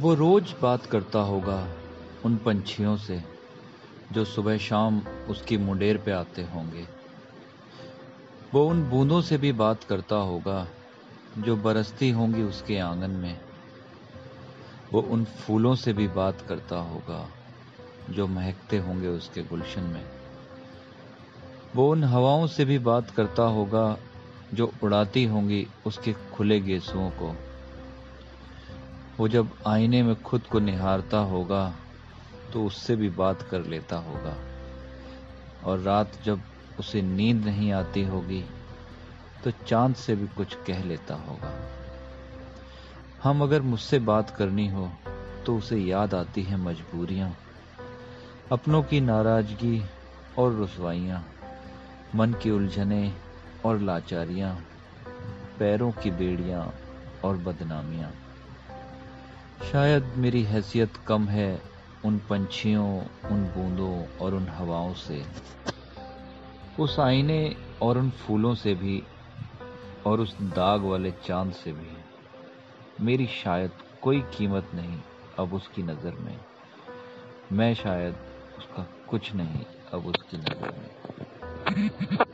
वो रोज बात करता होगा उन पंछियों से, जो सुबह शाम उसकी मुंडेर पे आते होंगे। वो उन बूंदों से भी बात करता होगा, जो बरसती होंगी उसके आँगन में। वो उन फूलों से भी बात करता होगा, जो महकते होंगे उसके गुलशन में। वो उन हवाओं से भी बात करता होगा, जो उड़ाती होंगी उसके खुले गेसुओं को। वो जब आईने में खुद को निहारता होगा तो उससे भी बात कर लेता होगा। और रात जब उसे नींद नहीं आती होगी तो चाँद से भी कुछ कह लेता होगा। हम अगर मुझसे बात करनी हो तो उसे याद आती है मजबूरियाँ, अपनों की नाराज़गी और रसवाइयाँ, मन की उलझने और लाचारियाँ, पैरों की बेड़ियाँ और बदनामियाँ। शायद मेरी हैसियत कम है उन पंछियों, उन बूंदों और उन हवाओं से। उस आईने और उन फूलों से भी और उस दाग वाले चाँद से भी। मेरी शायद कोई कीमत नहीं अब उसकी नज़र में। मैं शायद उसका कुछ नहीं अब उसकी नज़र में।